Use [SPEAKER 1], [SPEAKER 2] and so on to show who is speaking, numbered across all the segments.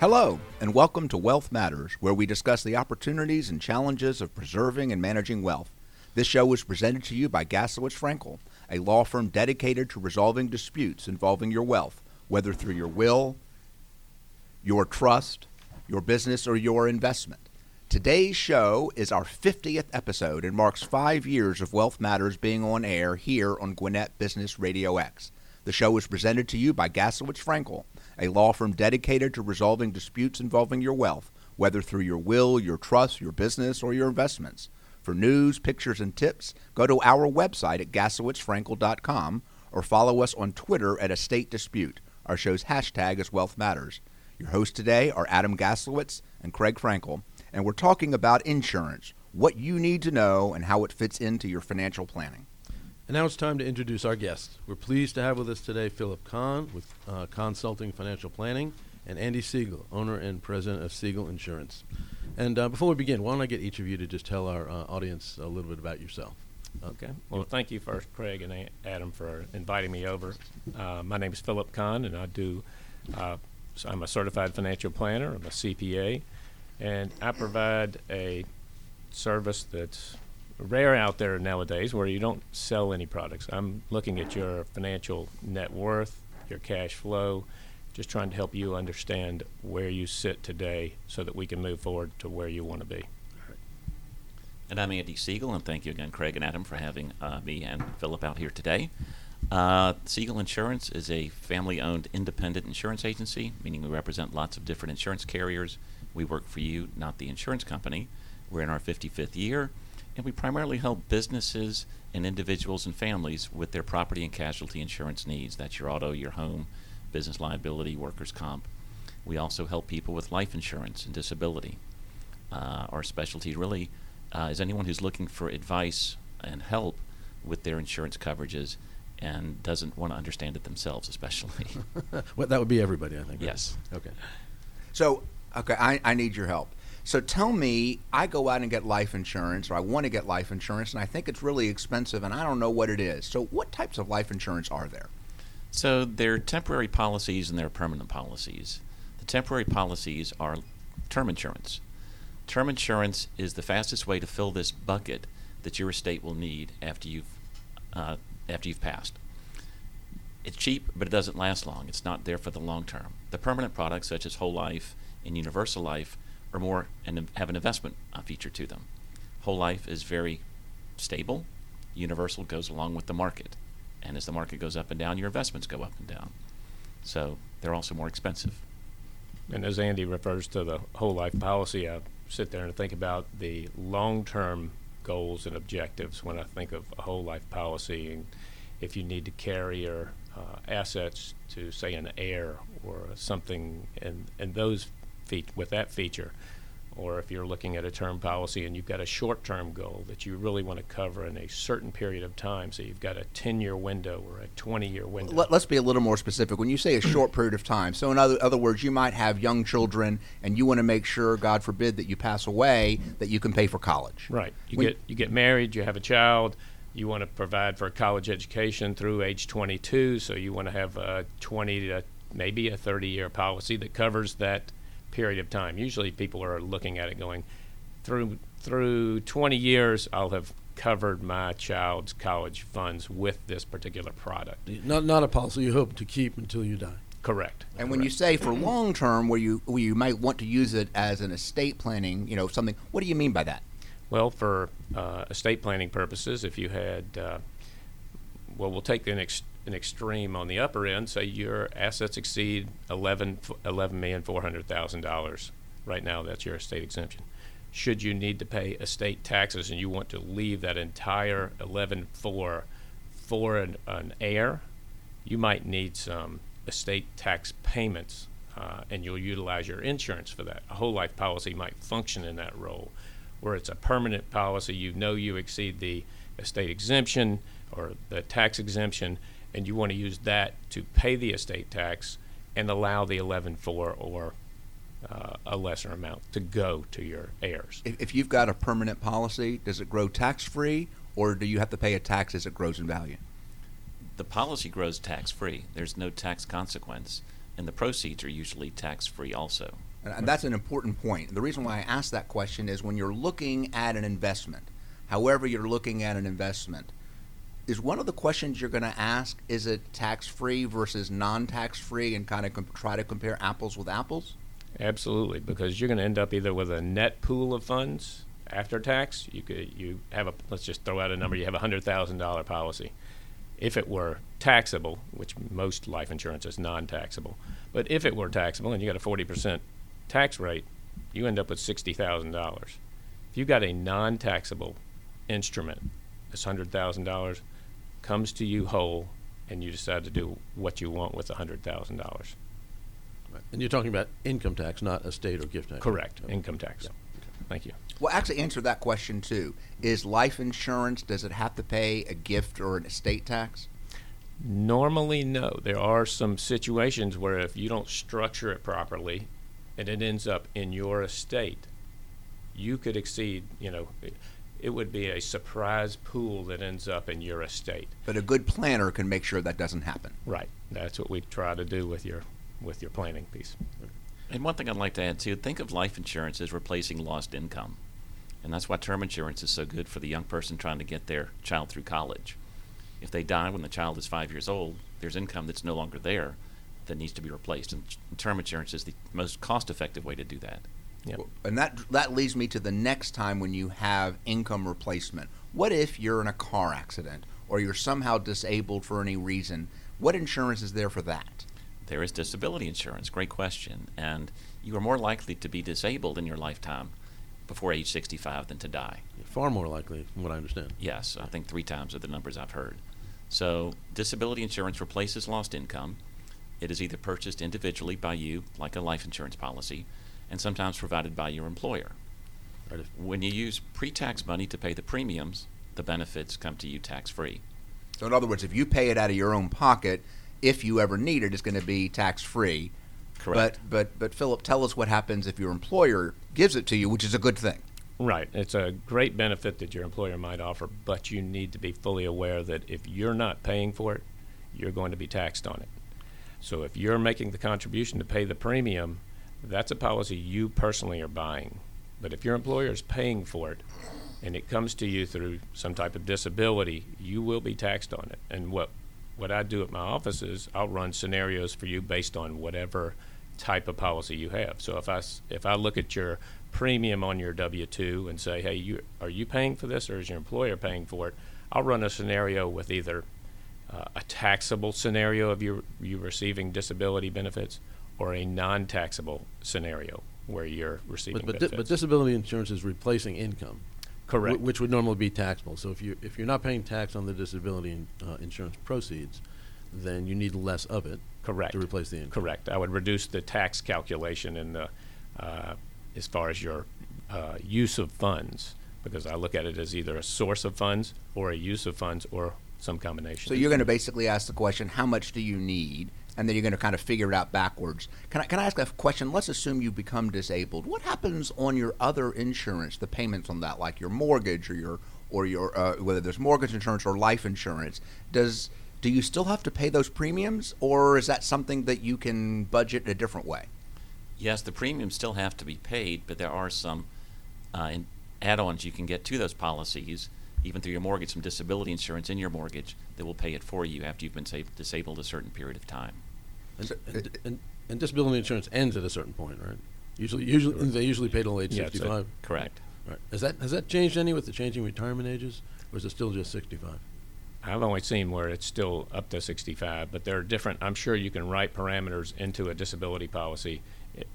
[SPEAKER 1] Hello, and welcome to Wealth Matters, where we discuss the opportunities and challenges of preserving and managing wealth. This show is presented to you by Gaslowitz Frankel, a law firm dedicated to resolving disputes involving your wealth, whether through your will, your trust, your business, or your investment. Today's show is our 50th episode and marks five years of Wealth Matters being on air here on Gwinnett Business Radio X. The show is presented to you by Gaslowitz Frankel, a law firm dedicated to resolving disputes involving your wealth, whether through your will, your trust, your business, or your investments. For news, pictures, and tips, go to our website at gaslowitzfrankel.com or follow us on Twitter at Estate Dispute. Our show's hashtag is Wealth Matters. Your hosts today are Adam Gaslowitz and Craig Frankel, and we're talking about insurance, what you need to know, and how it fits into your financial planning.
[SPEAKER 2] And now it's time to introduce our guests. We're pleased to have with us today Philip Kahn with uh, Consulting Financial Planning and Andy Siegel, owner and president of Siegel Insurance. And uh, before we begin, why don't I get each of you to just tell our uh, audience a little bit about yourself?
[SPEAKER 3] Okay. Well, thank you first, Craig and Adam, for inviting me over. Uh, my name is Philip Kahn, and I do. Uh, so I'm a certified financial planner. I'm a CPA, and I provide a service that's rare out there nowadays, where you don't sell any products. I'm looking at your financial net worth, your cash flow, just trying to help you understand where you sit today, so that we can move forward to where you want to be.
[SPEAKER 4] And I'm Andy Siegel, and thank you again, Craig and Adam, for having uh, me and Philip out here today. Uh, Siegel Insurance is a family owned independent insurance agency, meaning we represent lots of different insurance carriers. We work for you, not the insurance company. We're in our 55th year, and we primarily help businesses and individuals and families with their property and casualty insurance needs. That's your auto, your home, business liability, workers' comp. We also help people with life insurance and disability. Uh, our specialty really uh, is anyone who's looking for advice and help with their insurance coverages and doesn't want to understand it themselves, especially.
[SPEAKER 2] well, that would be everybody, I think. right?
[SPEAKER 4] Yes.
[SPEAKER 2] Okay.
[SPEAKER 1] So, okay, I, I need your help. So tell me, I go out and get life insurance, or I want to get life insurance, and I think it's really expensive, and I don't know what it is. So, what types of life insurance are there?
[SPEAKER 4] So there are temporary policies and there are permanent policies. The temporary policies are term insurance. Term insurance is the fastest way to fill this bucket that your estate will need after you've uh, after you've passed. It's cheap, but it doesn't last long. It's not there for the long term. The permanent products, such as whole life and universal life, are more and have an investment uh, feature to them. Whole life is very stable. Universal goes along with the market, and as the market goes up and down, your investments go up and down. So they're also more expensive.
[SPEAKER 3] And as Andy refers to the whole life policy, I sit there and think about the long term goals and objectives when I think of a whole life policy. And if you need to carry your uh, assets to, say, an heir or something, and, and those feat with that feature, or if you're looking at a term policy and you've got a short term goal that you really want to cover in a certain period of time, so you've got a 10 year window or a 20 year window.
[SPEAKER 1] Let, us be a little more specific. When you say a short period of time, so in other, other words, you might have young children, and you want to make sure, God forbid, that you pass away, that you can pay for college.
[SPEAKER 3] Right. You
[SPEAKER 1] When-
[SPEAKER 3] get you get married, you have a child, you want to provide for a college education through age 22, so you want to have a 20 to maybe a 30 year policy that covers that period of time. Usually people are looking at it going through through 20 years I'll have covered my child's college funds with this particular product.
[SPEAKER 2] Not, not a policy you hope to keep until you die.
[SPEAKER 3] Correct.
[SPEAKER 1] And when you say for long term, where you where you might want to use it as an estate planning, you know, something. What do you mean by that?
[SPEAKER 3] Well, for uh, estate planning purposes, if you had, uh, well, we'll take the ex- an extreme on the upper end. Say your assets exceed eleven eleven million four hundred thousand dollars. Right now, that's your estate exemption. Should you need to pay estate taxes and you want to leave that entire eleven four for an, an heir, you might need some estate tax payments, uh, and you'll utilize your insurance for that. A whole life policy might function in that role, where it's a permanent policy. You know you exceed the estate exemption or the tax exemption, and you want to use that to pay the estate tax and allow the 11.4 or uh, a lesser amount to go to your heirs.
[SPEAKER 1] If, if you've got a permanent policy, does it grow tax free, or do you have to pay a tax as it grows in value?
[SPEAKER 4] The policy grows tax free. There's no tax consequence, and the proceeds are usually tax free also.
[SPEAKER 1] And, and that's an important point. The reason why I ask that question is when you're looking at an investment, however you're looking at an investment, is one of the questions you're going to ask is it tax free versus non tax free and kind of try to compare apples with apples?
[SPEAKER 3] Absolutely, because you're going to end up either with a net pool of funds after tax. You could you have a let's just throw out a number. You have a hundred thousand dollar policy. If it were taxable, which most life insurance is non-taxable, but if it were taxable and you got a forty percent tax rate, you end up with sixty thousand dollars. If you got a non-taxable instrument, this hundred thousand dollars comes to you whole, and you decide to do what you want with a hundred thousand dollars.
[SPEAKER 2] And you're talking about income tax, not estate or gift tax.
[SPEAKER 3] Correct,
[SPEAKER 2] Yep.
[SPEAKER 3] income tax.
[SPEAKER 2] Yep.
[SPEAKER 3] Thank you.
[SPEAKER 1] Well, actually, answer that question too. Is life insurance, does it have to pay a gift or an estate tax?
[SPEAKER 3] Normally, no. There are some situations where if you don't structure it properly and it ends up in your estate, you could exceed, you know, it, it would be a surprise pool that ends up in your estate.
[SPEAKER 1] But a good planner can make sure that doesn't happen.
[SPEAKER 3] Right. That's what we try to do with your with your planning piece.
[SPEAKER 4] And one thing I'd like to add too, think of life insurance as replacing lost income. And that's why term insurance is so good for the young person trying to get their child through college. If they die when the child is five years old, there's income that's no longer there that needs to be replaced. And term insurance is the most cost effective way to do that.
[SPEAKER 3] Yep.
[SPEAKER 1] And that that leads me to the next time when you have income replacement. What if you're in a car accident or you're somehow disabled for any reason? What insurance is there for that?
[SPEAKER 4] There is disability insurance. Great question. And you are more likely to be disabled in your lifetime before age 65 than to die.
[SPEAKER 2] Far more likely, from what I understand.
[SPEAKER 4] Yes, I think three times are the numbers I've heard. So, disability insurance replaces lost income. It is either purchased individually by you, like a life insurance policy, and sometimes provided by your employer.
[SPEAKER 2] Right,
[SPEAKER 4] When you use pre tax money to pay the premiums, the benefits come to you tax free.
[SPEAKER 1] So in other words, if you pay it out of your own pocket, if you ever need it, it's going to be tax free.
[SPEAKER 4] Correct.
[SPEAKER 1] But but but Philip, tell us what happens if your employer gives it to you, which is a good thing.
[SPEAKER 3] Right. It's a great benefit that your employer might offer, but you need to be fully aware that if you're not paying for it, you're going to be taxed on it. So if you're making the contribution to pay the premium, that's a policy you personally are buying. But if your employer is paying for it and it comes to you through some type of disability, you will be taxed on it. And what what I do at my office is I'll run scenarios for you based on whatever type of policy you have. So if I if I look at your premium on your W two and say, hey, you are you paying for this or is your employer paying for it? I'll run a scenario with either uh, a taxable scenario of you you receiving disability benefits or a non-taxable scenario where you're receiving
[SPEAKER 2] But, but, di-
[SPEAKER 3] benefits.
[SPEAKER 2] but disability insurance is replacing income.
[SPEAKER 3] Correct.
[SPEAKER 2] wh- Which would normally be taxable. So if you, if you're not paying tax on the disability in- uh, insurance proceeds, then you need less of it.
[SPEAKER 3] Correct.
[SPEAKER 2] To replace the income.
[SPEAKER 3] Correct. I would reduce the tax calculation in the, uh, as far as your uh, use of funds, because I look at it as either a source of funds or a use of funds or some combination.
[SPEAKER 1] So you're going to basically ask the question, how much do you need? And then you're going to kind of figure it out backwards. Can I, can I ask a question? Let's assume you become disabled. What happens on your other insurance, the payments on that, like your mortgage or your or your uh, whether there's mortgage insurance or life insurance? Does do you still have to pay those premiums, or is that something that you can budget a different way?
[SPEAKER 4] Yes, the premiums still have to be paid, but there are some uh, add-ons you can get to those policies, even through your mortgage, some disability insurance in your mortgage that will pay it for you after you've been sa- disabled a certain period of time.
[SPEAKER 2] And, and, and, and disability insurance ends at a certain point, right? Usually, usually they usually pay till age
[SPEAKER 3] Yeah, it's a-
[SPEAKER 2] 65.
[SPEAKER 4] Correct.
[SPEAKER 2] Right. Has that has that changed any with the changing retirement ages, or is it still just 65?
[SPEAKER 3] I've only seen where it's still up to 65, but there are different. I'm sure you can write parameters into a disability policy,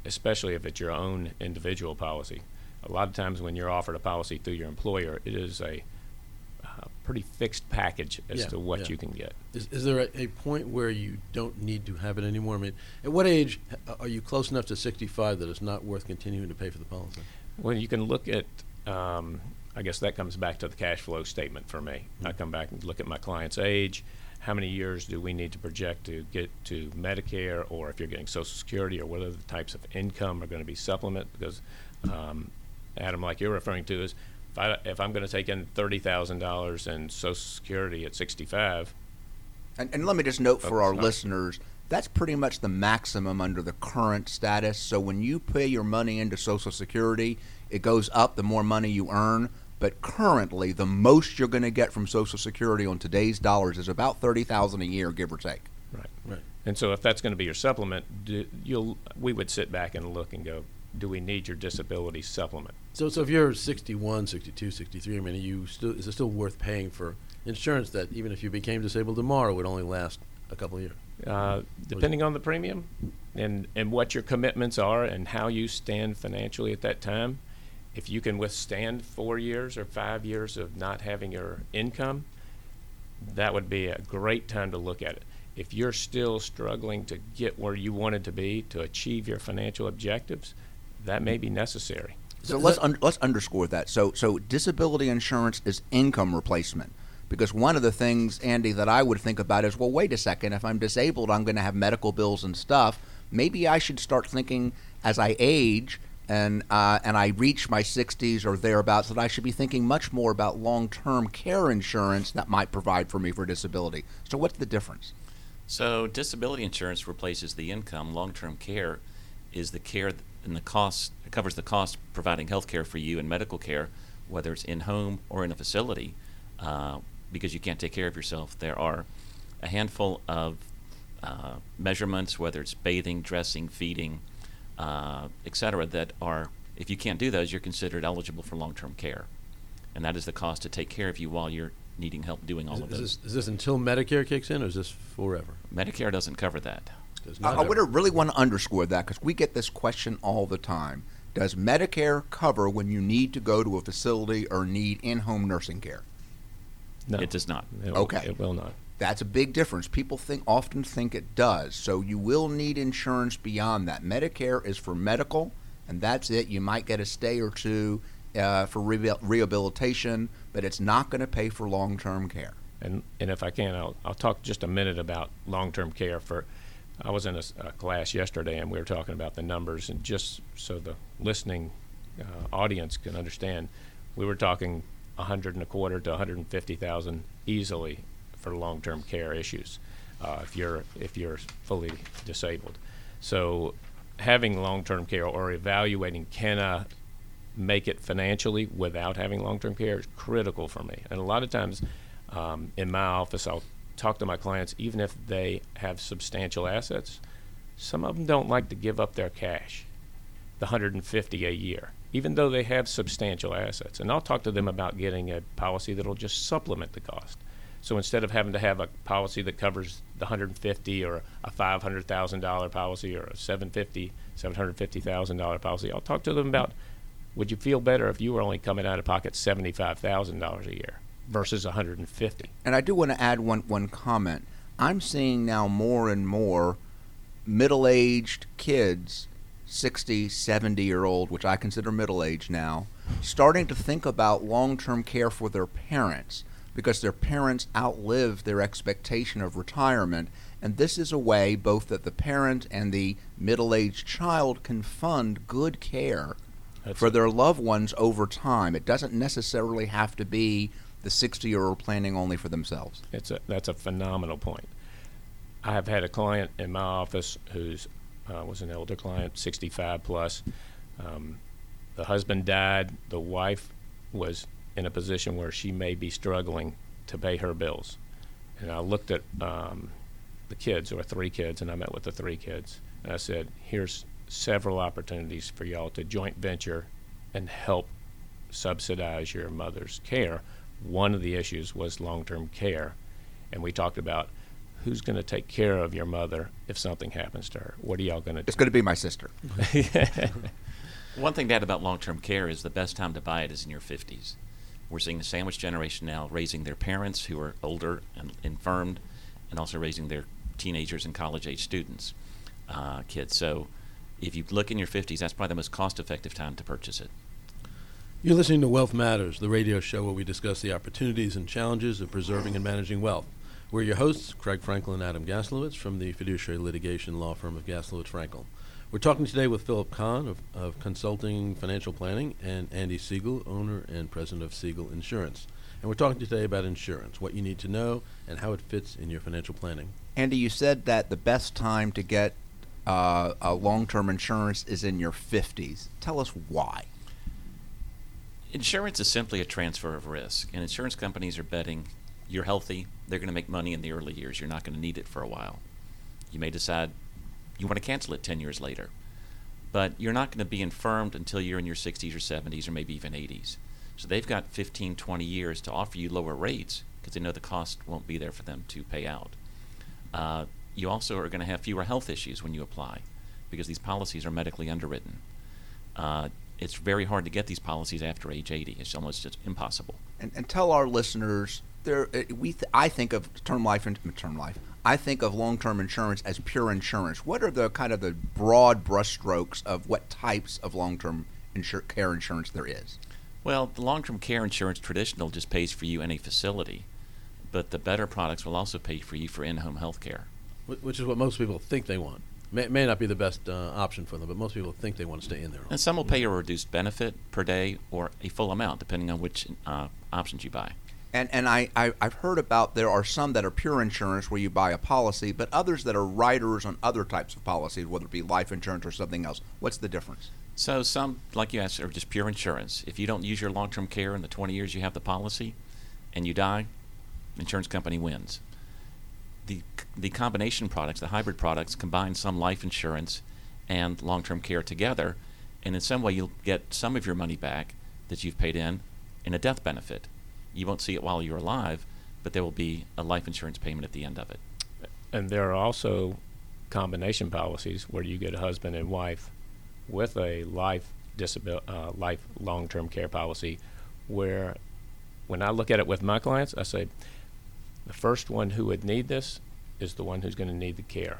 [SPEAKER 3] especially if it's your own individual policy. A lot of times when you're offered a policy through your employer, it is a pretty fixed package as
[SPEAKER 2] Yeah,
[SPEAKER 3] to what
[SPEAKER 2] yeah.
[SPEAKER 3] you can get.
[SPEAKER 2] Is, is there a, a point where you don't need to have it anymore? I mean, at what age are you close enough to 65 that it's not worth continuing to pay for the policy?
[SPEAKER 3] Well, you can look at, um, I guess that comes back to the cash flow statement for me. I come back and look at my client's age. How many years do we need to project to get to Medicare, or if you're getting Social Security, or what other types of income are going to be supplement? Because, um, Adam, like you're referring to, is if, I, if I'm going to take in thirty thousand dollars in Social Security at 65,
[SPEAKER 1] And, and let me just note for
[SPEAKER 3] Oh,
[SPEAKER 1] our
[SPEAKER 3] sorry.
[SPEAKER 1] listeners that's pretty much the maximum under the current status. So when you pay your money into Social Security, it goes up the more money you earn. But currently, the most you're going to get from Social Security on today's dollars is about thirty thousand a year, give or take.
[SPEAKER 3] Right.
[SPEAKER 2] Right.
[SPEAKER 3] And so if that's going to be your supplement, do, you'll we would sit back and look and go, do we need your disability supplement?
[SPEAKER 2] So, so if you're 61, 62, 63, I mean, are you still is it still worth paying for insurance that even if you became disabled tomorrow would only last a couple of years?
[SPEAKER 3] Uh, depending on the premium and, and what your commitments are and how you stand financially at that time, if you can withstand four years or five years of not having your income, that would be a great time to look at it. If you're still struggling to get where you wanted to be to achieve your financial objectives, that may be necessary.
[SPEAKER 1] So let's un- let's underscore that. So so disability insurance is income replacement. Because one of the things, Andy, that I would think about is, well, wait a second. If I'm disabled, I'm going to have medical bills and stuff. Maybe I should start thinking as I age and uh, and I reach my 60s or thereabouts that I should be thinking much more about long-term care insurance that might provide for me for disability. So what's the difference?
[SPEAKER 4] So disability insurance replaces the income. Long-term care is the care th- and the cost it covers the cost of providing health care for you and medical care, whether it's in home or in a facility, uh, because you can't take care of yourself. There are a handful of uh, measurements, whether it's bathing, dressing, feeding, uh, et cetera, that are if you can't do those, you're considered eligible for long-term care, and that is the cost to take care of you while you're needing help doing all
[SPEAKER 2] Is,
[SPEAKER 4] of
[SPEAKER 2] is this, is this until Medicare kicks in, or is this forever?
[SPEAKER 4] Medicare doesn't cover that.
[SPEAKER 2] Does
[SPEAKER 1] I,
[SPEAKER 2] not
[SPEAKER 1] I would
[SPEAKER 2] ever.
[SPEAKER 1] really want to underscore that because we get this question all the time. Does Medicare cover when you need to go to a facility or need in-home nursing care?
[SPEAKER 3] No,
[SPEAKER 4] It does not.
[SPEAKER 3] It will-
[SPEAKER 1] Okay.
[SPEAKER 3] It will not.
[SPEAKER 1] That's a big difference. People think often think it does. So you will need insurance beyond that. Medicare is for medical, and that's it. You might get a stay or two uh, for rehabil- rehabilitation, but it's not going to pay for long-term care.
[SPEAKER 3] And, and if I can, I'll, I'll talk just a minute about long-term care. For I was in a class yesterday, and we were talking about the numbers, and just so the listening uh, audience can understand, we were talking hundred and a quarter to 150,000 easily for long-term care issues uh, if you're if you're fully disabled. So having long-term care or evaluating can I make it financially without having long-term care is critical for me. And a lot of times, um, in my office, I'll talk to my clients, even if they have substantial assets. Some of them don't like to give up their cash, the 150 a year, even though they have substantial assets. And I'll talk to them about getting a policy that'll just supplement the cost. So instead of having to have a policy that covers the 150 or a $500,000 policy or a 750 $750,000 policy, I'll talk to them about would you feel better if you were only coming out of pocket $75,000 a year versus 150?
[SPEAKER 1] And I do want to add one one comment. I'm seeing now more and more middle-aged kids, 60, 70 year old, which I consider middle-aged now, starting to think about long-term care for their parents because their parents outlive their expectation of retirement. And this is a way both that the parent and the middle-aged child can fund good care
[SPEAKER 3] That's
[SPEAKER 1] for their loved ones over time. It doesn't necessarily have to be the 60 year old planning only for themselves.
[SPEAKER 3] It's a, that's a phenomenal point. I have had a client in my office who's uh, was an elder client, 65 plus. Um, the husband died. The wife was in a position where she may be struggling to pay her bills. And I looked at um, the kids, or three kids, and I met with the three kids. And I said, here's several opportunities for y'all to joint venture and help subsidize your mother's care. One of the issues was long term care. And we talked about who's going to take care of your mother if something happens to her. What are y'all going to do?
[SPEAKER 1] It's going to be my sister.
[SPEAKER 4] One thing to add about long-term care is the best time to buy it is in your 50s. We're seeing the sandwich generation now raising their parents who are older and infirmed, and also raising their teenagers and college-age students, uh, kids. So, if you look in your 50s, that's probably the most cost-effective time to purchase it.
[SPEAKER 2] You're listening to Wealth Matters, the radio show where we discuss the opportunities and challenges of preserving and managing wealth. We're your hosts, Craig Frankel and Adam Gaslowitz from the fiduciary litigation law firm of Gaslowitz Frankel. We're talking today with Philip Kahn of, of Consulting Financial Planning and Andy Siegel, owner and president of Siegel Insurance. And we're talking today about insurance, what you need to know, and how it fits in your financial planning.
[SPEAKER 1] Andy, you said that the best time to get uh, a long-term insurance is in your 50s. Tell us why.
[SPEAKER 4] Insurance is simply a transfer of risk, and insurance companies are betting you're healthy, they're going to make money in the early years. You're not going to need it for a while. You may decide you want to cancel it 10 years later, but you're not going to be infirmed until you're in your 60s or 70s or maybe even 80s. So they've got 15, 20 years to offer you lower rates because they know the cost won't be there for them to pay out. Uh, you also are going to have fewer health issues when you apply because these policies are medically underwritten. Uh, it's very hard to get these policies after age 80. It's almost just impossible.
[SPEAKER 1] And, and tell our listeners there uh, we th- I think of term life and term life. I think of long-term insurance as pure insurance. What are the kind of the broad brushstrokes of what types of long-term insur- care insurance there is?
[SPEAKER 4] Well, the long-term care insurance traditional just pays for you in a facility, but the better products will also pay for you for in-home health care.
[SPEAKER 2] Which is what most people think they want. May, may not be the best uh, option for them, but most people think they want to stay in there.
[SPEAKER 4] And some will pay a reduced benefit per day or a full amount, depending on which uh, options you buy.
[SPEAKER 1] And and I, I I've heard about there are some that are pure insurance where you buy a policy, but others that are riders on other types of policies, whether it be life insurance or something else. What's the difference?
[SPEAKER 4] So some, like you asked, are just pure insurance. If you don't use your long-term care in the 20 years you have the policy, and you die, insurance company wins. The the combination products, the hybrid products, combine some life insurance and long-term care together, and in some way you'll get some of your money back that you've paid in in a death benefit. You won't see it while you're alive, but there will be a life insurance payment at the end of it.
[SPEAKER 3] And there are also combination policies where you get a husband and wife with a life disabil- uh, life long-term care policy where when I look at it with my clients, I say the first one who would need this is the one who's going to need the care.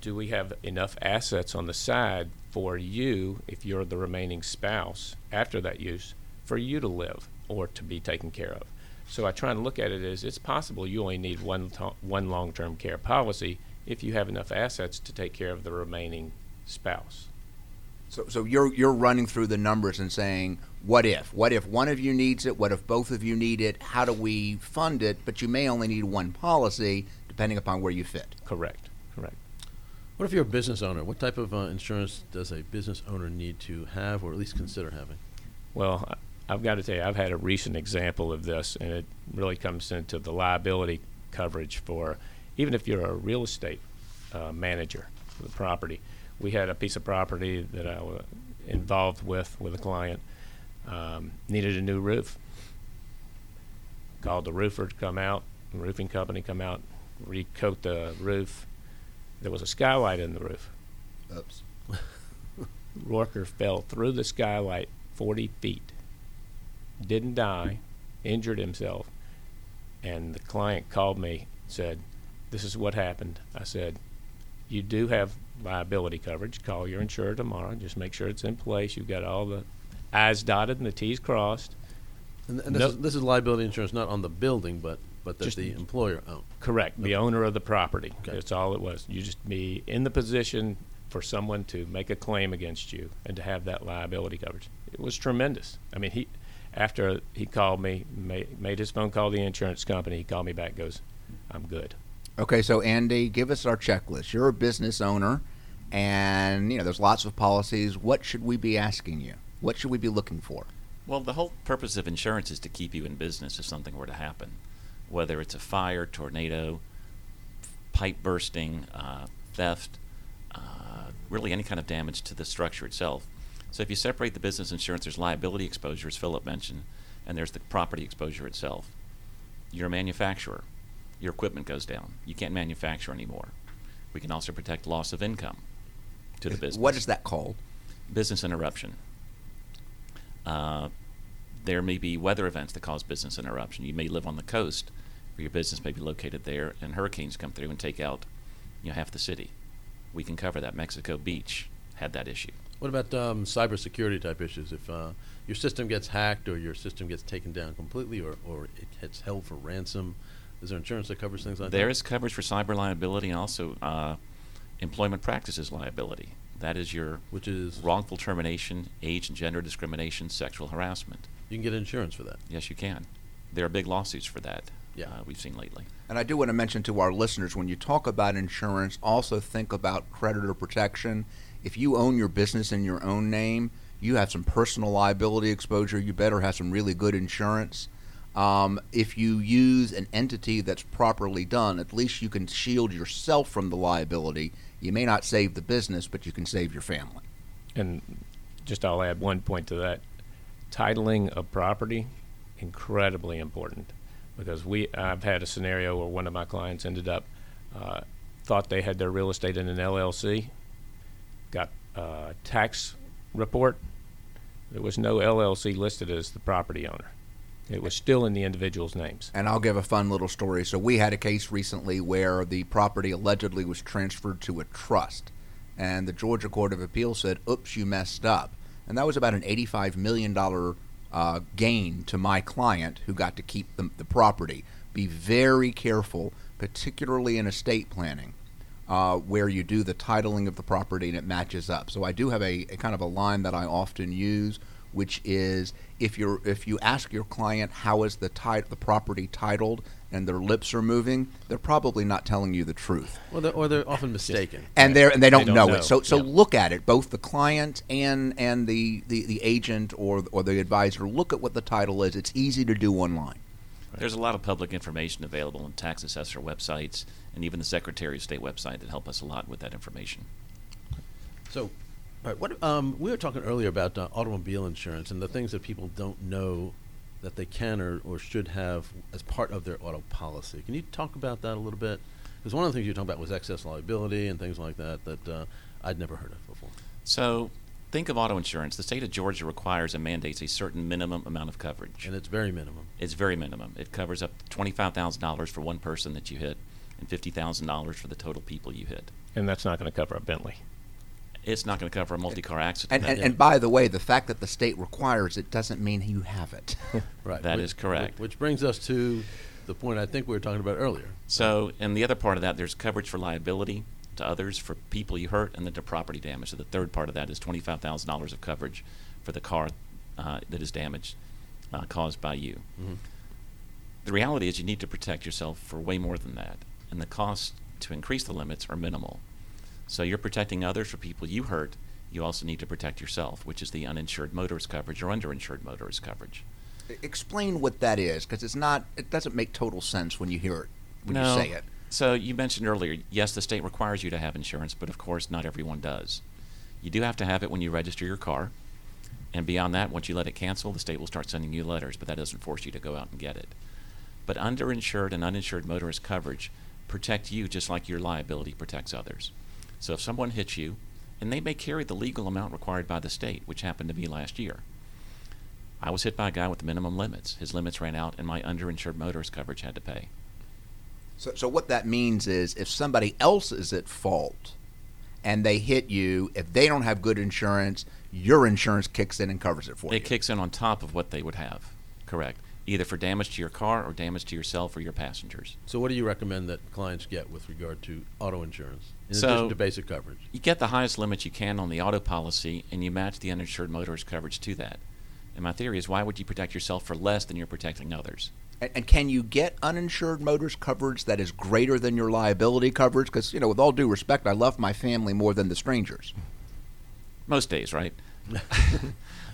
[SPEAKER 3] Do we have enough assets on the side for you, if you're the remaining spouse after that use, for you to live or to be taken care of? So I try and look at it as it's possible you only need one to- one long-term care policy if you have enough assets to take care of the remaining spouse.
[SPEAKER 1] So so you're you're running through the numbers and saying, what if? What if one of you needs it? What if both of you need it? How do we fund it? But you may only need one policy depending upon where you fit.
[SPEAKER 3] Correct. Correct.
[SPEAKER 2] What if you're a business owner? What type of uh, insurance does a business owner need to have, or at least consider having?
[SPEAKER 3] Well, I- I've got to tell you, I've had a recent example of this, and it really comes into the liability coverage for even if you're a real estate uh, manager for the property. We had a piece of property that I was involved with with a client um, needed a new roof. Called the roofer to come out, the roofing company come out, recoat the roof. There was a skylight in the roof.
[SPEAKER 1] Oops.
[SPEAKER 3] Rorker fell through the skylight 40 feet, didn't die, injured himself, and the client called me, said, This is what happened. I said, You do have liability coverage. Call your insurer tomorrow. Just make sure it's in place. You've got all the I's dotted and the T's crossed.
[SPEAKER 2] And, and this,
[SPEAKER 3] Nope.
[SPEAKER 2] is, this is liability insurance not on the building, but but that
[SPEAKER 3] Just-
[SPEAKER 2] the employer owned.
[SPEAKER 3] Correct. The owner of the property.
[SPEAKER 2] Okay.
[SPEAKER 3] That's all it was. You just be in the position for someone to make a claim against you and to have that liability coverage. It was tremendous. I mean, he after he called me, made, made his phone call to the insurance company. He called me back, goes, "I'm good."
[SPEAKER 1] Okay, so Andy, give us our checklist. You're a business owner, and you know there's lots of policies. What should we be asking you? What should we be looking for?
[SPEAKER 4] Well, the whole purpose of insurance is to keep you in business if something were to happen, whether it's a fire, tornado, pipe bursting, uh, theft, uh, really any kind of damage to the structure itself. So if you separate the business insurance, there's liability exposure, as Philip mentioned, and there's the property exposure itself. You're a manufacturer. Your equipment goes down. You can't manufacture anymore. We can also protect loss of income to the business
[SPEAKER 1] What is that called?
[SPEAKER 4] business interruption. Uh, there may be weather events that cause business interruption. You may live on the coast, or your business may be located there, and hurricanes come through and take out, you know, half the city. We can cover that. Mexico Beach had that issue.
[SPEAKER 2] What about um, cybersecurity type issues? If uh, your system gets hacked or your system gets taken down completely or, or it gets held for ransom, is there insurance that covers things like that?
[SPEAKER 4] There is coverage for cyber liability and also uh, employment practices liability. That is your
[SPEAKER 2] Which is
[SPEAKER 4] wrongful termination, age and gender discrimination, sexual harassment.
[SPEAKER 2] you can get insurance for that.
[SPEAKER 4] Yes, you can. There are big lawsuits for that.
[SPEAKER 2] Yeah.
[SPEAKER 4] uh, we've seen lately.
[SPEAKER 1] And I do want to mention to our listeners when you talk about insurance, also think about creditor protection. If you own your business in your own name, you have some personal liability exposure. You better have some really good insurance. Um, if you use an entity that's properly done, at least you can shield yourself from the liability. You may not save the business, but you can save your family.
[SPEAKER 3] And just I'll add one point to that. Titling of property, incredibly important, because we I've had a scenario where one of my clients ended up uh, thought they had their real estate in an LLC, got a tax report. There was no LLC listed as the property owner. It was still in the individual's names.
[SPEAKER 1] And I'll give a fun little story. So we had a case recently where the property allegedly was transferred to a trust, and the Georgia Court of Appeal said, "Oops, you messed up," and that was about an eighty-five million dollar uh, gain to my client who got to keep the, the property. Be very careful, particularly in estate planning. Uh, where you do the titling of the property and it matches up. So I do have a, a kind of a line that I often use, which is if you're if you ask your client how is the tit- the property titled and their lips are moving, they're probably not telling you the truth.
[SPEAKER 2] Or they're, or they're often mistaken.
[SPEAKER 1] And they're and they don't,
[SPEAKER 3] don't
[SPEAKER 1] know,
[SPEAKER 3] know.
[SPEAKER 1] it. So so
[SPEAKER 3] Yeah.
[SPEAKER 1] look at it, both the client and and the, the, the agent or or the advisor. Look at what the title is. It's easy to do online.
[SPEAKER 4] There's a lot of public information available on tax assessor websites and even the Secretary of State website that help us a lot with that information.
[SPEAKER 2] So, all right, what um, we were talking earlier about uh, automobile insurance and the things that people don't know that they can or, or should have as part of their auto policy. Can you talk about that a little bit? Because one of the things you were talking about was excess liability and things like that that uh, I'd never heard of before.
[SPEAKER 4] So think of auto insurance. The state of Georgia requires and mandates a certain minimum amount of coverage.
[SPEAKER 2] And it's very minimum.
[SPEAKER 4] It's very minimum. It covers up $25,000 for one person that you hit and $50,000 for the total people you hit.
[SPEAKER 3] And that's not going to cover a Bentley.
[SPEAKER 4] It's not going to cover a multi-car accident.
[SPEAKER 1] And, and,
[SPEAKER 2] Yeah.
[SPEAKER 1] and by the way, the fact that the state requires it doesn't mean you have it.
[SPEAKER 2] Right.
[SPEAKER 4] That
[SPEAKER 2] Which-
[SPEAKER 4] is correct.
[SPEAKER 2] Which brings us to the point I think we were talking about earlier.
[SPEAKER 4] So, and the other part of that, there's coverage for liability to others for people you hurt, and then to property damage. So the third part of that is twenty-five thousand dollars of coverage for the car uh, that is damaged uh, caused by you.
[SPEAKER 2] Mhm.
[SPEAKER 4] The reality is, you need to protect yourself for way more than that, and the costs to increase the limits are minimal. So you're protecting others for people you hurt. You also need to protect yourself, which is the uninsured motorist coverage or underinsured motorist coverage.
[SPEAKER 1] Explain what that is, because it's not. It doesn't make total sense when you hear it when
[SPEAKER 4] no.
[SPEAKER 1] you say it.
[SPEAKER 4] So you mentioned earlier, yes, the state requires you to have insurance, but of course, not everyone does. You do have to have it when you register your car, and beyond that, once you let it cancel, the state will start sending you letters, but that doesn't force you to go out and get it. But underinsured and uninsured motorist coverage protect you just like your liability protects others. So if someone hits you, and they may carry the legal amount required by the state, which happened to me last year. I was hit by a guy with minimum limits. His limits ran out, and my underinsured motorist coverage had to pay.
[SPEAKER 1] So, so what that means is, if somebody else is at fault, and they hit you, if they don't have good insurance, your insurance kicks in and covers it for you.
[SPEAKER 4] It kicks in on top of what they would have. Correct. Either for damage to your car or damage to yourself or your passengers.
[SPEAKER 2] So, what do you recommend that clients get with regard to auto insurance in
[SPEAKER 4] So-
[SPEAKER 2] addition to basic coverage?
[SPEAKER 4] You get the highest limits you can on the auto policy and you match the uninsured motorist coverage to that. And my theory is why would you protect yourself for less than you're protecting others?
[SPEAKER 1] And, and can you get uninsured motorist coverage that is greater than your liability coverage? Because you know, with all due respect, I love my family more than the strangers.
[SPEAKER 4] Most days, right?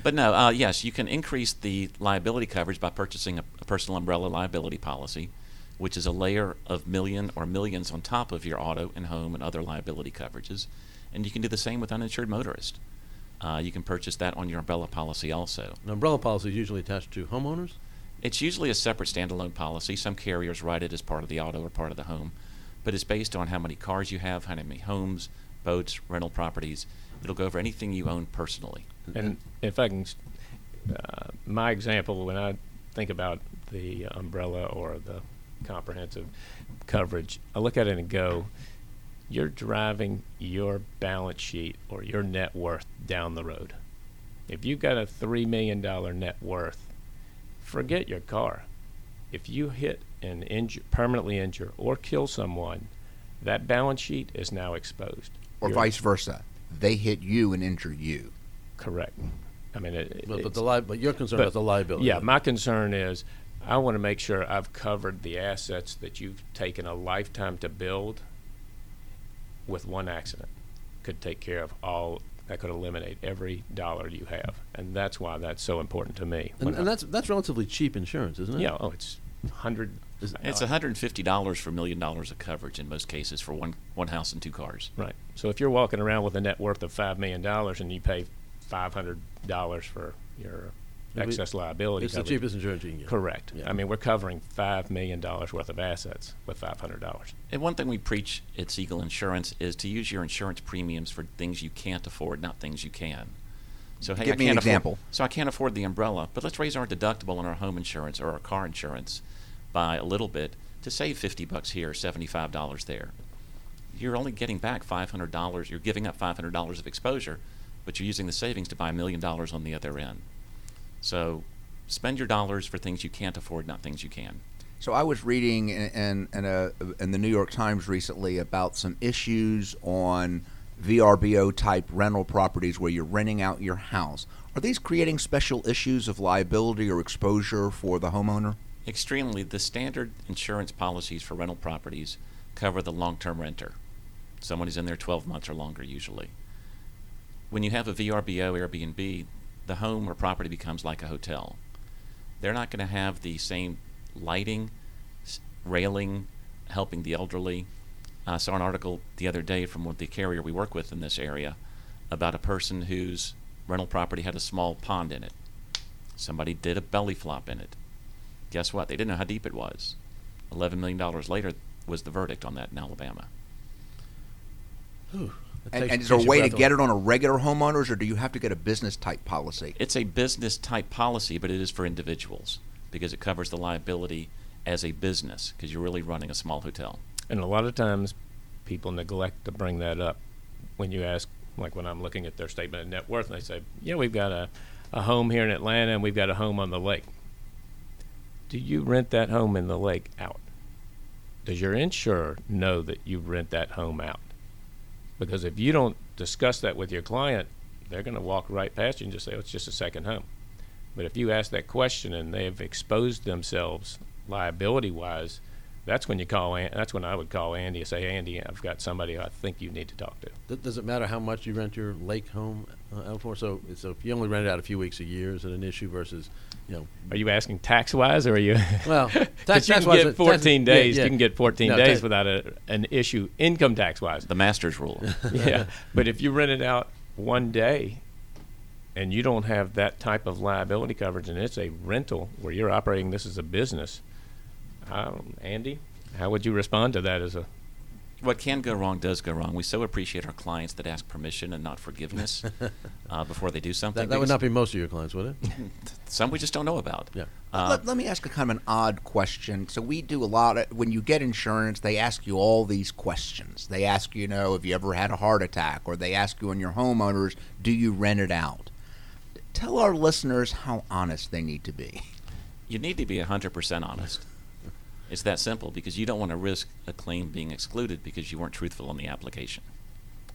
[SPEAKER 4] but no, uh, yes, you can increase the liability coverage by purchasing a, a personal umbrella liability policy, which is a layer of million or millions on top of your auto and home and other liability coverages. And you can do the same with uninsured motorist. Uh, you can purchase that on your umbrella policy also.
[SPEAKER 2] An umbrella policy is usually attached to homeowners.
[SPEAKER 4] It's usually a separate standalone policy. Some carriers write it as part of the auto or part of the home, but it's based on how many cars you have, how many homes, boats, rental properties. It'll go over anything you own personally.
[SPEAKER 3] And if I can, uh, my example, when I think about the umbrella or the comprehensive coverage, I look at it and go, you're driving your balance sheet or your net worth down the road. If you've got a $3 million net worth, forget your car. If you hit and injure, permanently injure or kill someone, that balance sheet is now exposed.
[SPEAKER 1] Or
[SPEAKER 3] You're-
[SPEAKER 1] vice versa. They hit you and injure you.
[SPEAKER 3] Correct. I mean, it,
[SPEAKER 2] But, but
[SPEAKER 3] it's-
[SPEAKER 2] the li- but you're concerned
[SPEAKER 3] but-
[SPEAKER 2] about the liability.
[SPEAKER 3] Yeah, my concern is I want to make sure I've covered the assets that you've taken a lifetime to build with one accident. Could take care of all, that could eliminate every dollar you have. And that's why that's so important to me.
[SPEAKER 2] And, and
[SPEAKER 3] I-
[SPEAKER 2] that's that's relatively cheap insurance, isn't it?
[SPEAKER 3] Yeah, oh, it's hundred.
[SPEAKER 2] Is-
[SPEAKER 4] It's $150 for a million dollars of coverage in most cases for one, one house and two cars.
[SPEAKER 3] Right. So if you're walking around with a net worth of five million dollars and you pay five hundred dollars for your
[SPEAKER 2] It'll
[SPEAKER 3] excess liability
[SPEAKER 2] It's the
[SPEAKER 3] coverage-
[SPEAKER 2] cheapest insurance you can get.
[SPEAKER 3] Correct.
[SPEAKER 2] Yeah.
[SPEAKER 3] I mean, we're covering five million dollars worth of assets with five hundred dollars.
[SPEAKER 4] And one thing we preach at Siegel Insurance is to use your insurance premiums for things you can't afford, not things you can. So hey,
[SPEAKER 1] Give
[SPEAKER 4] I
[SPEAKER 1] me an
[SPEAKER 4] can't afford-
[SPEAKER 1] example.
[SPEAKER 4] so I can't afford the umbrella, but let's raise our deductible on our home insurance or our car insurance by a little bit to save 50 bucks here, $75 there. You're only getting back $500. You're giving up $500 of exposure, but you're using the savings to buy a million dollars on the other end. So spend your dollars for things you can't afford, not things you can.
[SPEAKER 1] So I was reading in in, in, a, in the New York Times recently about some issues on VRBO type rental properties where you're renting out your house. Are these creating special issues of liability or exposure for the homeowner?
[SPEAKER 4] Extremely, the standard insurance policies for rental properties cover the long term renter. Someone who's in there 12 months or longer, usually. When you have a VRBO Airbnb, the home or property becomes like a hotel. They're not going to have the same lighting, railing, helping the elderly. I saw an article the other day from the carrier we work with in this area about a person whose rental property had a small pond in it. Somebody did a belly flop in it. Guess what? They didn't know how deep it was. $11 million later was the verdict on that in Alabama.
[SPEAKER 2] Whew, that
[SPEAKER 1] And,
[SPEAKER 2] takes-
[SPEAKER 1] and is there a way to get
[SPEAKER 2] away.
[SPEAKER 1] it on a regular homeowners, or do you have to get a business type policy?
[SPEAKER 4] It's a business type policy, but it is for individuals because it covers the liability as a business because you're really running a small hotel.
[SPEAKER 3] And a lot of times, people neglect to bring that up when you ask, like when I'm looking at their statement of net worth, and they say, "Yeah, we've got a, a home here in Atlanta, and we've got a home on the lake." Do you rent that home in the lake out? Does your insurer know that you rent that home out? Because if you don't discuss that with your client, they're going to walk right past you and just say, "Oh, it's just a second home." But if you ask that question and they've exposed themselves liability-wise, that's when you call. That's when I would call Andy and say, "Andy, I've got somebody I think you need to talk to."
[SPEAKER 2] Does it matter how much you rent your lake home uh, out for? So, so if you only rent it out a few weeks a year, is it an issue versus, you know,
[SPEAKER 3] Are you asking tax-wise, or are you?
[SPEAKER 2] Well,
[SPEAKER 3] 'Cause
[SPEAKER 2] tax-
[SPEAKER 3] you can
[SPEAKER 2] tax-wise,
[SPEAKER 3] get 14
[SPEAKER 2] tax-
[SPEAKER 3] days.
[SPEAKER 2] yeah.
[SPEAKER 3] You can get 14
[SPEAKER 2] No,
[SPEAKER 3] days
[SPEAKER 2] tax-
[SPEAKER 3] without a, an issue income tax-wise.
[SPEAKER 4] The Masters rule.
[SPEAKER 3] yeah, but if you rent it out one day, and you don't have that type of liability coverage, and it's a rental where you're operating this as a business, um, Andy, how would you respond to that as a?
[SPEAKER 4] What can go wrong does go wrong. We so appreciate our clients that ask permission and not forgiveness uh, before they do something.
[SPEAKER 2] That, that would not be most of your clients, would it?
[SPEAKER 4] Some we just don't know about.
[SPEAKER 2] Yeah.
[SPEAKER 4] Uh,
[SPEAKER 1] let, let me ask a kind of an odd question. So we do a lot of when you get insurance, they ask you all these questions. They ask you, you know, have you ever had a heart attack, or they ask you on your homeowners, do you rent it out? Tell our listeners how honest they need to be.
[SPEAKER 4] You need to be 100% honest. It's that simple because you don't want to risk a claim being excluded because you weren't truthful on the application.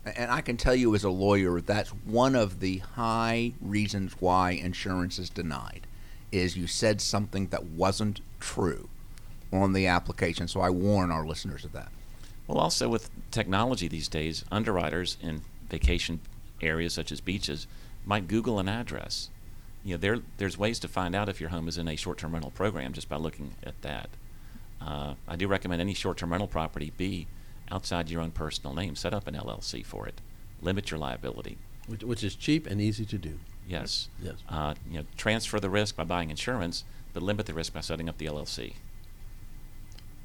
[SPEAKER 1] And I can tell you as a lawyer, that's one of the high reasons why insurance is denied, is you said something that wasn't true on the application. So I warn our listeners of that.
[SPEAKER 4] Well, also with technology these days, underwriters in vacation areas such as beaches might Google an address. You know, there there's ways to find out if your home is in a short-term rental program just by looking at that. Uh, I do recommend any short-term rental property be outside your own personal name. Set up an LLC for it. Limit your liability.
[SPEAKER 2] which, which is cheap and easy to do.
[SPEAKER 4] Yes.
[SPEAKER 2] Yes.
[SPEAKER 4] Uh, you know, transfer the risk by buying insurance, but limit the risk by setting up the LLC.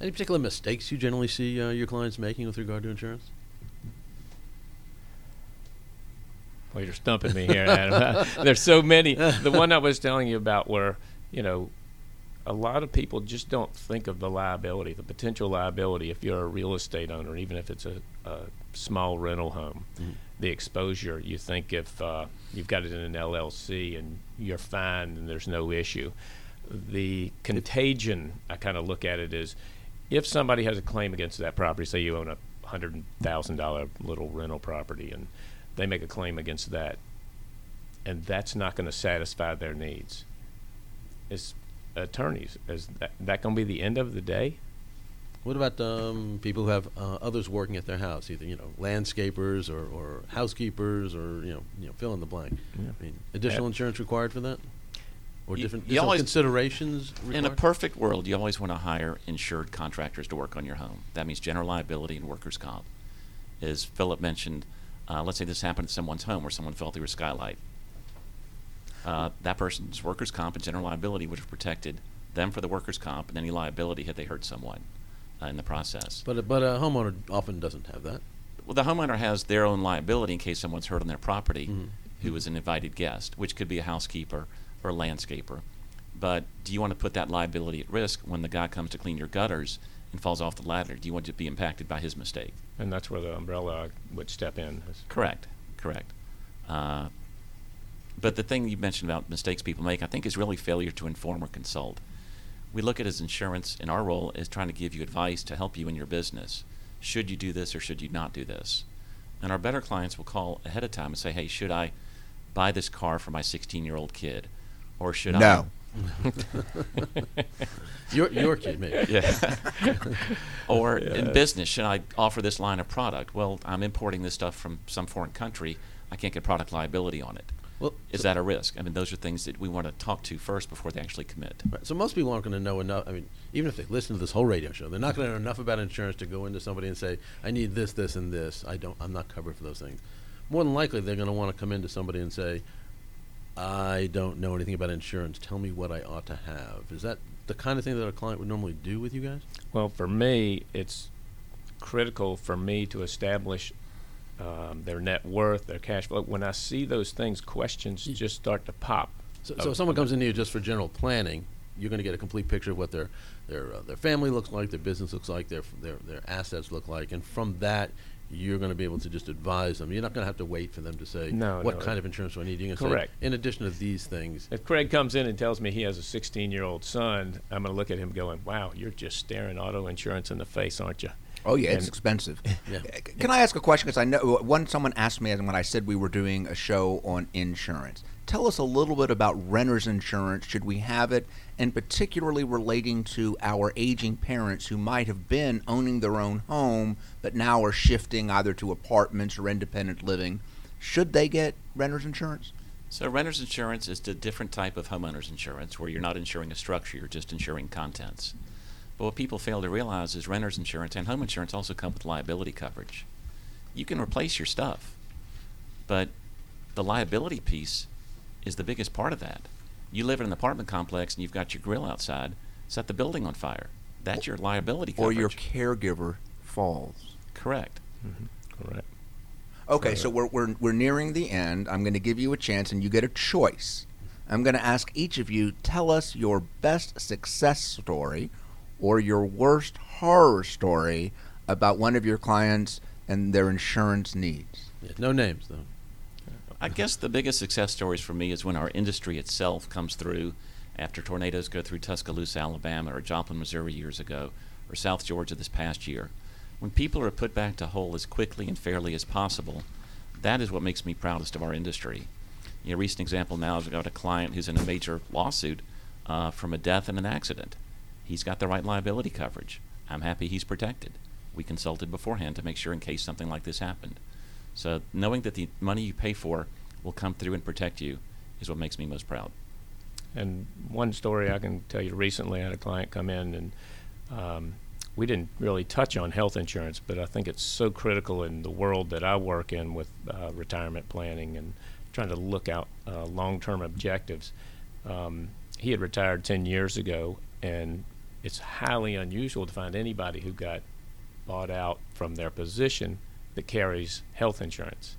[SPEAKER 2] Any particular mistakes you generally see uh, your clients making with regard to insurance?
[SPEAKER 3] Well, you're stumping me here, Adam. There's so many. The one I was telling you about, where you know, a lot of people just don't think of the liability, the potential liability, if you're a real estate owner, even if it's a, a small rental home. The exposure. You think if uh, you've got it in an LLC and you're fine and there's no issue. The contagion, I kind of look at it as if somebody has a claim against that property, say you own a hundred thousand dollar little rental property, and they make a claim against that, and that's not going to satisfy their needs. It's attorneys. Is that, that going to be the end of the day?
[SPEAKER 2] What about um, people who have uh, others working at their house, either you know landscapers or, or housekeepers or you know you know fill in the blank.
[SPEAKER 3] Yeah.
[SPEAKER 2] I mean, additional
[SPEAKER 3] Yeah.
[SPEAKER 2] insurance required for that, or
[SPEAKER 4] You-
[SPEAKER 2] different,
[SPEAKER 4] you always-
[SPEAKER 2] considerations.
[SPEAKER 4] In a perfect world, you always want to hire insured contractors to work on your home. That means general liability and workers' comp. As Philip mentioned, uh, let's say this happened at someone's home where someone fell through a skylight. Uh, that person's workers' comp and general liability would have protected them for the workers' comp and any liability had they hurt someone uh, in the process.
[SPEAKER 2] but a, but a homeowner often doesn't have that.
[SPEAKER 4] Well, the homeowner has their own liability in case someone's hurt on their property
[SPEAKER 2] Mhm.
[SPEAKER 4] who is an invited guest, which could be a housekeeper or a landscaper. But do you want to put that liability at risk when the guy comes to clean your gutters and falls off the ladder? Do you want to be impacted by his mistake?
[SPEAKER 3] And that's where the umbrella would step in.
[SPEAKER 4] Correct, correct. Uh, but the thing you mentioned about mistakes people make, I think, is really failure to inform or consult. We look at it as insurance, and our role is trying to give you advice to help you in your business. Should you do this or should you not do this? And our better clients will call ahead of time and say, hey, should I buy this car for my 16 year old kid? Or should I?
[SPEAKER 1] No.
[SPEAKER 2] Your your kid, maybe.
[SPEAKER 4] Yeah. or in business, should I offer this line of product? Well, I'm importing this stuff from some foreign country. I can't get product liability on it.
[SPEAKER 2] Well,
[SPEAKER 4] Is
[SPEAKER 2] so,
[SPEAKER 4] that a risk? I mean, those are things that we want to talk to first before they actually commit.
[SPEAKER 2] right, so most people aren't going to know enough. I mean, even if they listen to this whole radio show, they're not going to know enough about insurance to go into somebody and say, "I need this, this, and this. I don't. I'm not covered for those things." More than likely, they're going to want to come into somebody and say, "I don't know anything about insurance. Tell me what I ought to have." Is that the kind of thing that a client would normally do with you guys?
[SPEAKER 3] Well, for me, it's critical for me to establish um, their net worth, their cash flow. When I see those things, questions just start to pop.
[SPEAKER 2] So, so if someone comes into you just for general planning, you're going to get a complete picture of what their their uh, their family looks like, their business looks like, their their their assets look like, and from that, you're going to be able to just advise them. You're not going to have to wait for them to say,
[SPEAKER 3] No,
[SPEAKER 2] "What
[SPEAKER 3] no,
[SPEAKER 2] kind of insurance do I need?" You can
[SPEAKER 3] Correct.
[SPEAKER 2] say, "In addition to these things."
[SPEAKER 3] If Craig comes in and tells me he has a 16 year old son, I'm going to look at him going, wow, you're just staring auto insurance in the face, aren't you?
[SPEAKER 1] Oh yeah, it's
[SPEAKER 3] And-
[SPEAKER 1] expensive.
[SPEAKER 2] Yeah.
[SPEAKER 1] Eh, c- Can I ask a question? Because I know uh, one someone asked me when I said we were doing a show on insurance. Tell us a little bit about renters insurance. Should we have it, and particularly relating to our aging parents who might have been owning their own home, but now are shifting either to apartments or independent living. Should they get renters insurance?
[SPEAKER 4] So, renter's insurance is a different type of homeowner's insurance where you're not insuring a structure, you're just insuring contents. But what people fail to realize is renter's insurance and home insurance also come with liability coverage. You can replace your stuff, but the liability piece is the biggest part of that. You live in an apartment complex and you've got your grill outside, set the building on fire. That's your liability coverage.
[SPEAKER 1] Or your caregiver falls?
[SPEAKER 4] Correct. Mm-hmm.
[SPEAKER 3] Correct.
[SPEAKER 1] Okay, so we're, we're, we're nearing the end. I'm going to give you a chance, and you get a choice. I'm going to ask each of you tell us your best success story or your worst horror story about one of your clients and their insurance needs.
[SPEAKER 2] Yeah, no names though.
[SPEAKER 4] I guess the biggest success stories for me is when our industry itself comes through after tornadoes go through Tuscaloosa, Alabama, or Joplin, Missouri years ago, or South Georgia this past year. When people are put back to whole as quickly and fairly as possible, that is what makes me proudest of our industry. You know, a recent example now is I've got a client who's in a major lawsuit uh, from a death and an accident. He's got the right liability coverage. I'm happy he's protected. We consulted beforehand to make sure in case something like this happened. So knowing that the money you pay for will come through and protect you is what makes me most proud.
[SPEAKER 3] And one story I can tell you recently, I had a client come in and um, we didn't really touch on health insurance, but I think it's so critical in the world that I work in with uh, retirement planning and trying to look out uh, long term objectives. Um, he had retired 10 years ago, and it's highly unusual to find anybody who got bought out from their position that carries health insurance.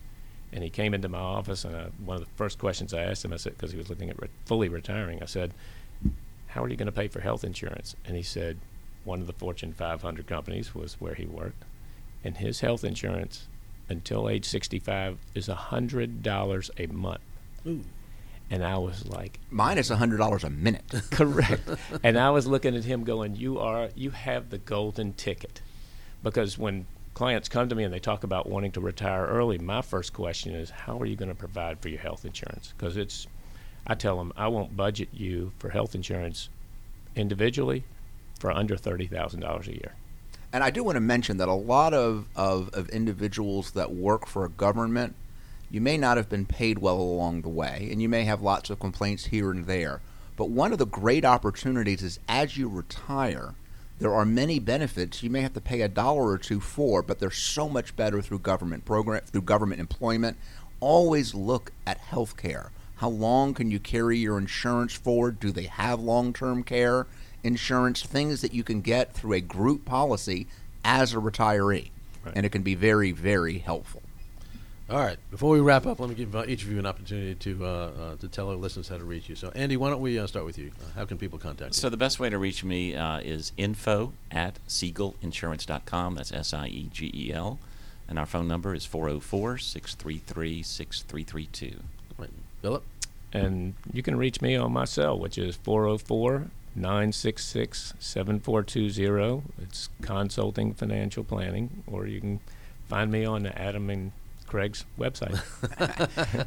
[SPEAKER 3] And he came into my office, and I, one of the first questions I asked him, I said, because he was looking at re- fully retiring, I said, How are you going to pay for health insurance? And he said, One of the Fortune 500 companies was where he worked, and his health insurance until age 65 is $100 a month.
[SPEAKER 2] Ooh.
[SPEAKER 3] And I was like,
[SPEAKER 1] Mine is $100 a minute.
[SPEAKER 3] correct. and I was looking at him going, "You are you have the golden ticket." Because when clients come to me and they talk about wanting to retire early, my first question is, "How are you going to provide for your health insurance?" Because it's I tell them I won't budget you for health insurance individually for under $30,000 a year.
[SPEAKER 1] And I do want to mention that a lot of, of, of individuals that work for a government, you may not have been paid well along the way, and you may have lots of complaints here and there. But one of the great opportunities is as you retire, there are many benefits you may have to pay a dollar or two for, but they're so much better through government program, through government employment. Always look at health care. How long can you carry your insurance for? Do they have long-term care? insurance, things that you can get through a group policy as a retiree.
[SPEAKER 3] Right.
[SPEAKER 1] And it can be very, very helpful.
[SPEAKER 2] All right. Before we wrap up, let me give uh, each of you an opportunity to uh, uh, to tell our listeners how to reach you. So, Andy, why don't we uh, start with you? Uh, how can people contact you?
[SPEAKER 4] So the best way to reach me uh, is info at siegelinsurance.com. That's S-I-E-G-E-L. And our phone number is 404-633-6332.
[SPEAKER 2] Right. Philip?
[SPEAKER 3] And you can reach me on my cell, which is 404 966 7420. It's consulting financial planning, or you can find me on the Adam and Craig's website.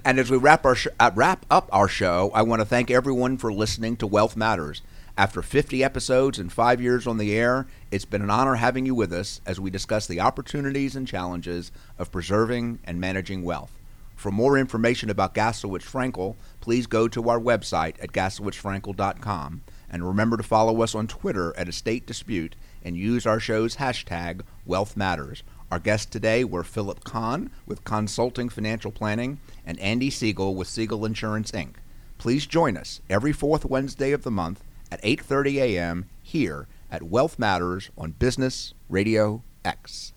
[SPEAKER 1] and as we wrap our sh- uh, wrap up our show, I want to thank everyone for listening to Wealth Matters. After 50 episodes and 5 years on the air, it's been an honor having you with us as we discuss the opportunities and challenges of preserving and managing wealth. For more information about Gaslowitz Frankel, please go to our website at gaslowitzfrankel.com and remember to follow us on Twitter at Estate Dispute and use our show's hashtag Wealth Matters. Our guests today were Philip Kahn with Consulting Financial Planning and Andy Siegel with Siegel Insurance Inc. Please join us every fourth Wednesday of the month at 8:30 a.m. here at Wealth Matters on Business Radio X.